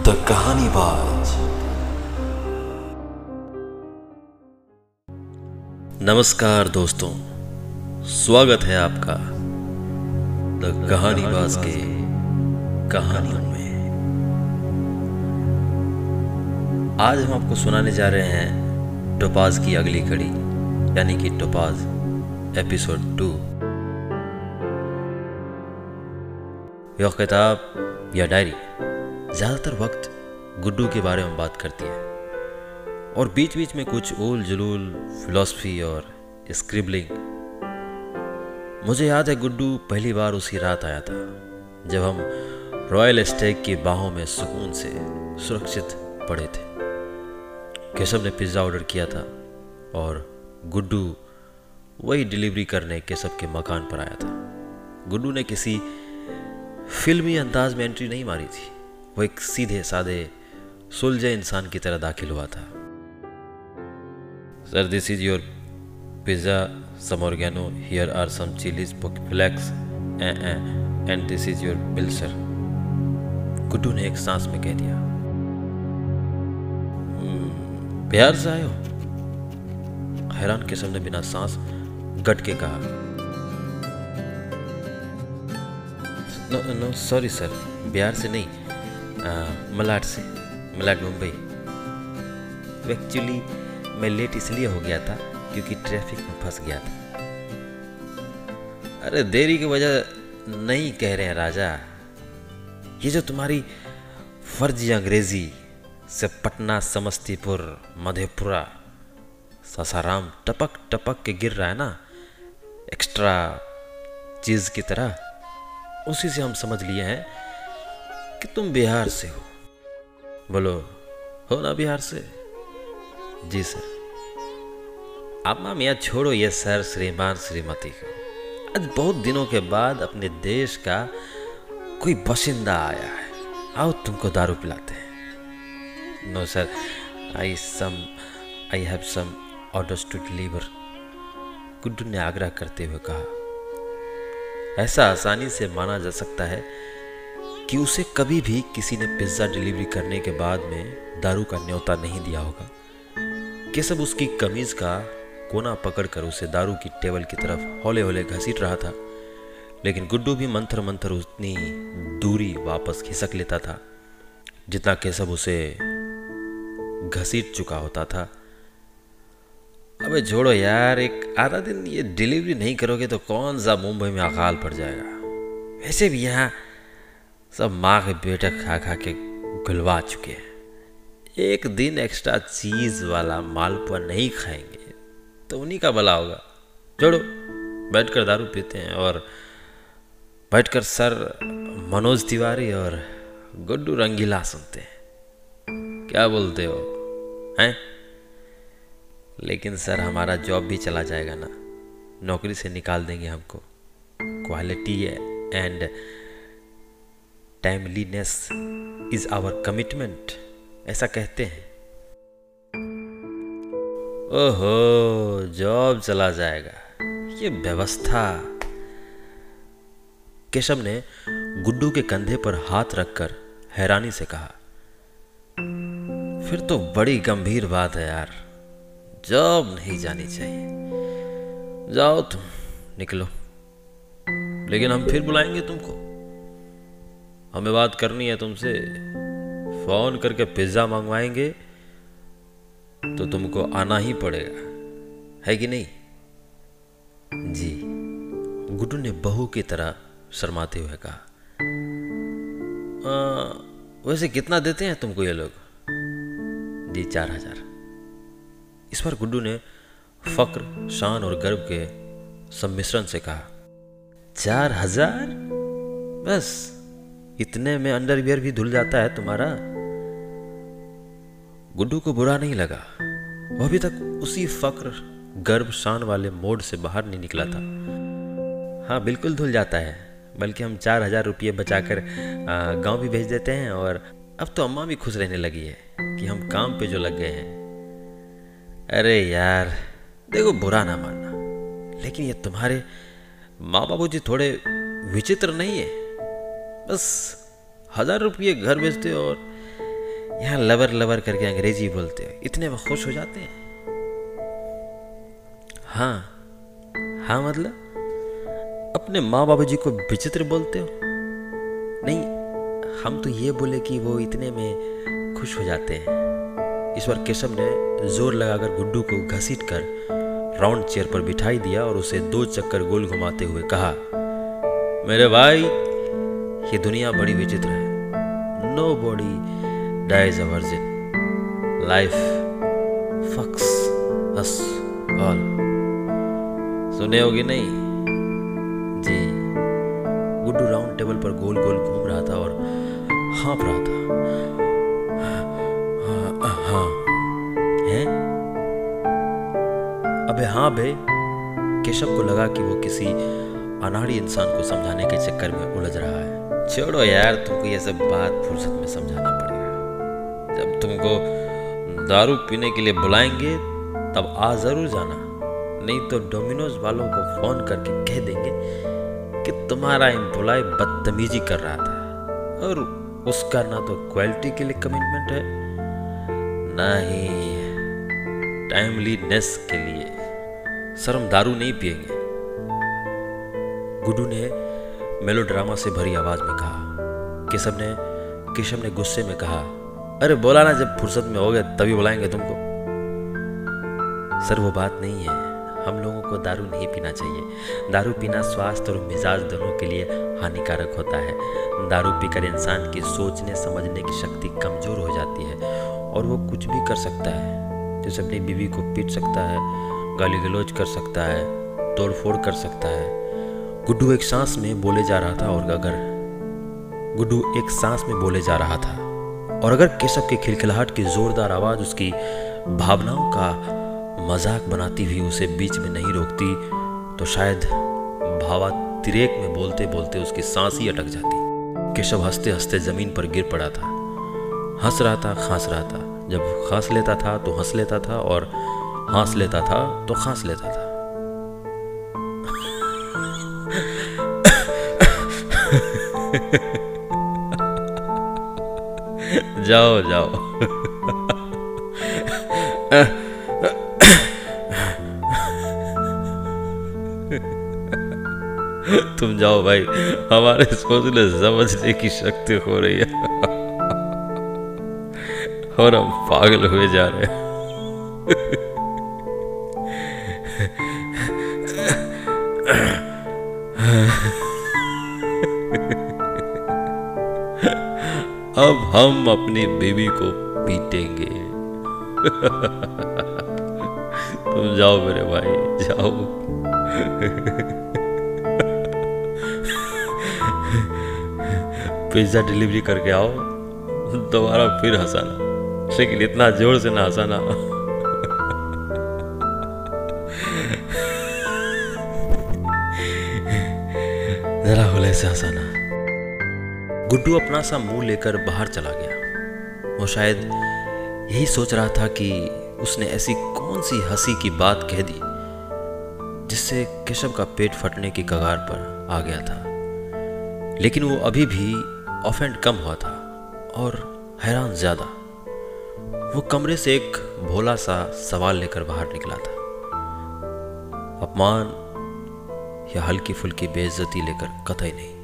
The कहानी बाज नमस्कार दोस्तों, स्वागत है आपका द कहानी बाज के कहानियों में। आज हम आपको सुनाने जा रहे हैं टोपाज की अगली कड़ी, यानी कि टोपाज एपिसोड टू। यह किताब या डायरी? ज़्यादातर वक्त गुड्डू के बारे में बात करती है। और बीच बीच में कुछ ओल जलूल, फिलॉसफी और स्क्रिबलिंग। मुझे याद है गुड्डू पहली बार उसी रात आया था, जब हम रॉयल स्टेक की बाहों में सुकून से सुरक्षित पड़े थे। केशव ने पिज़्ज़ा ऑर्डर किया था और गुड्डू वही डिलीवरी करने केशव के मकान पर आया था। गुड्डू ने किसी फिल्मी अंदाज में एंट्री नहीं मारी थी। वो एक सीधे साधे सुलझे इंसान की तरह दाखिल हुआ था। Sir this is your pizza some here are some chillies flakes and this is your bill sir Guddu ने एक सांस में कह दिया। "हम्म, बिहार से हो? हैरान किस्म ने बिना सांस गट के कहा। No no sorry sir Bihar से नहीं मलाड से, मलाड मुंबई। एक्चुअली मैं लेट इसलिए हो गया था क्योंकि ट्रैफ़िक में फंस गया था। अरे देरी की वजह नहीं कह रहे हैं राजा। ये जो तुम्हारी फर्जी अंग्रेज़ी से पटना, समस्तीपुर, मधेपुरा, सासाराम टपक टपक के गिर रहा है ना एक्स्ट्रा चीज़ की तरह, उसी से हम समझ लिए हैं कि तुम बिहार से हो। बोलो, हो ना बिहार से? जी सर। अम्मा मियाँ छोड़ो, ये सर श्रीमान श्रीमती को। आज बहुत दिनों के बाद अपने देश का कोई बशिंदा आया है। आओ, तुमको दारू पिलाते हैं। No sir, I some, I have some orders to deliver. Guddu ने आग्रह करते हुए कहा, ऐसा आसानी से माना जा सकता है कि उसे कभी भी किसी ने पिज़्ज़ा डिलीवरी करने के बाद में दारू का न्योता नहीं दिया होगा। कि सब उसकी कमीज का कोना पकड़कर उसे दारू की टेबल की तरफ़ हौले हौले घसीट रहा था, लेकिन गुड्डू भी मंथर मंथर उतनी दूरी वापस खिसक लेता था, जितना केसब उसे घसीट चुका होता था। अबे छोड़ो यार, एक आधा दिन ये डिलीवरी नहीं करोगे तो कौन सा मुंबई में अकाल पड़ जाएगा? वैसे भी यहाँ सब माँ के बेटा खा खा के गुलवा चुके हैं। एक दिन एक्स्ट्रा चीज़ वाला मालपुआ नहीं खाएँगे तो उन्हीं का भला होगा। छोड़ो बैठकर दारू पीते हैं और बैठकर सर मनोज तिवारी और गुड्डू रंगीला सुनते हैं। क्या बोलते हो, हैं? लेकिन सर, हमारा जॉब भी चला जाएगा ना। नौकरी से निकाल देंगे हमको। Quality and timeliness is our commitment ऐसा कहते हैं। ओहो जॉब चला जाएगा। ये व्यवस्था। केशव ने गुड्डू के कंधे पर हाथ रखकर हैरानी से कहा, फिर तो बड़ी गंभीर बात है यार। जॉब नहीं जानी चाहिए। जाओ तुम, निकलो। लेकिन हम फिर बुलाएँगे तुमको। हमें बात करनी है तुमसे। फ़ोन करके पिज्जा मंगवाएँगे तो तुमको आना ही पड़ेगा। है कि नहीं? जी। गुड्डू ने बहू की तरह शर्माते हुए कहा "आ, वैसे कितना देते हैं तुमको ये लोग? जी चार हज़ार। इस पर गुड्डू ने फक्र शान और गर्व के सम्मिश्रण से कहा चार हज़ार? बस इतने में अंडरवियर भी धुल जाता है तुम्हारा। गुड्डू को बुरा नहीं लगा। वह अभी तक उसी फक्र, गर्व, शान वाले मोड से बाहर नहीं निकला था। हाँ बिल्कुल धुल जाता है, बल्कि हम चार हज़ार रुपये बचाकर गाँव भी भेज देते हैं और अब तो अम्मा भी खुश रहने लगी है कि हम काम पे जो लग गए हैं। अरे यार, देखो बुरा ना मानना, लेकिन ये तुम्हारे माँ बाबू जी थोड़े विचित्र नहीं है। बस हज़ार रुपये घर भेजते हो और यहाँ लवर लवर करके अंग्रेज़ी बोलते हो। इतने में खुश हो जाते हैं। हाँ हाँ मतलब? अपने माँ बाबू जी को विचित्र बोलते हो? नहीं, हम तो ये बोले कि वो इतने में खुश हो जाते हैं। इस बार केशव ने ज़ोर लगाकर गुड्डू को घसीट कर राउंड चेयर पर बिठाई दिया और उसे दो चक्कर गोल घुमाते हुए कहा, मेरे भाई ये दुनिया बड़ी विचित्र है। Nobody dies a virgin life fucks us all सुने होगी नहीं? जी। गुड्डू राउंड टेबल पर गोल गोल घूम रहा था और हाँप रहा था। हाँ, अबे हाँ बे। केशव को लगा कि वो किसी अनाड़ी इंसान को समझाने के चक्कर में उलझ रहा है। छोड़ो यार, तुमको ये सब बात फुर्सत में समझाना पड़ेगा। जब तुमको दारू पीने के लिए बुलाएँगे, तब आ ज़रूर जाना। नहीं तो डोमिनोज वालों को फ़ोन करके कह देंगे कि तुम्हारा एम्प्लॉय बदतमीजी कर रहा था। और उसका ना तो क्वालिटी के लिए कमिटमेंट है, ना ही टाइमलीनेस के लिए। शर्म दारू नहीं पिएँगे। गुड्डू ने मेलो ड्रामा से भरी आवाज़ में कहा, केशव ने केशव ने गुस्से में कहा, अरे बोला ना जब फुर्सत में हो गए तभी बुलाएँगे तुमको। सर, वो बात नहीं है। हम लोगों को दारू नहीं पीना चाहिए। दारू पीना स्वास्थ्य और मिजाज दोनों के लिए हानिकारक होता है। दारू पीकर इंसान की सोचने, समझने की शक्ति कमज़ोर हो जाती है और वो कुछ भी कर सकता है। जैसे अपनी बीवी को पीट सकता है, गाली गलौज कर सकता है तोड़ फोड़ कर सकता है। गुड्डू एक सांस में बोले जा रहा था और अगर गुड्डू एक सांस में बोले जा रहा था, और अगर केशव की खिलखिलाहट की जोरदार आवाज़ उसकी भावनाओं का मज़ाक बनाती हुई उसे बीच में नहीं रोकती तो शायद भावातिरेक में बोलते बोलते उसकी सांस ही अटक जाती। केशव हँसते हँसते ज़मीन पर गिर पड़ा था। हंस रहा था, खांस रहा था। जब खांस लेता था तो हंस लेता था, और हंस लेता था तो खांस लेता था। जाओ जाओ। तुम जाओ भाई, हमारे सोचने समझने की शक्ति हो रही है। और हम पागल हुए जा रहे हैं। अब हम अपनी बीवी को पीटेंगे। तुम जाओ मेरे भाई, जाओ। पिज़्ज़ा डिलीवरी करके आओ। दोबारा फिर हंसाना। लेकिन इतना ज़ोर से ना हंसाना। जरा होले से हंसाना। गुड्डू अपना सा मुँह लेकर बाहर चला गया। वो शायद यही सोच रहा था कि उसने ऐसी कौन सी हँसी की बात कह दी, जिससे केशव का पेट फटने की कगार पर आ गया था। लेकिन वो अभी भी ऑफेंड कम हुआ था और हैरान ज़्यादा। वो कमरे से एक भोला सा सवाल लेकर बाहर निकला था। अपमान या हल्की फुल्की बेइज्जती लेकर कतई नहीं।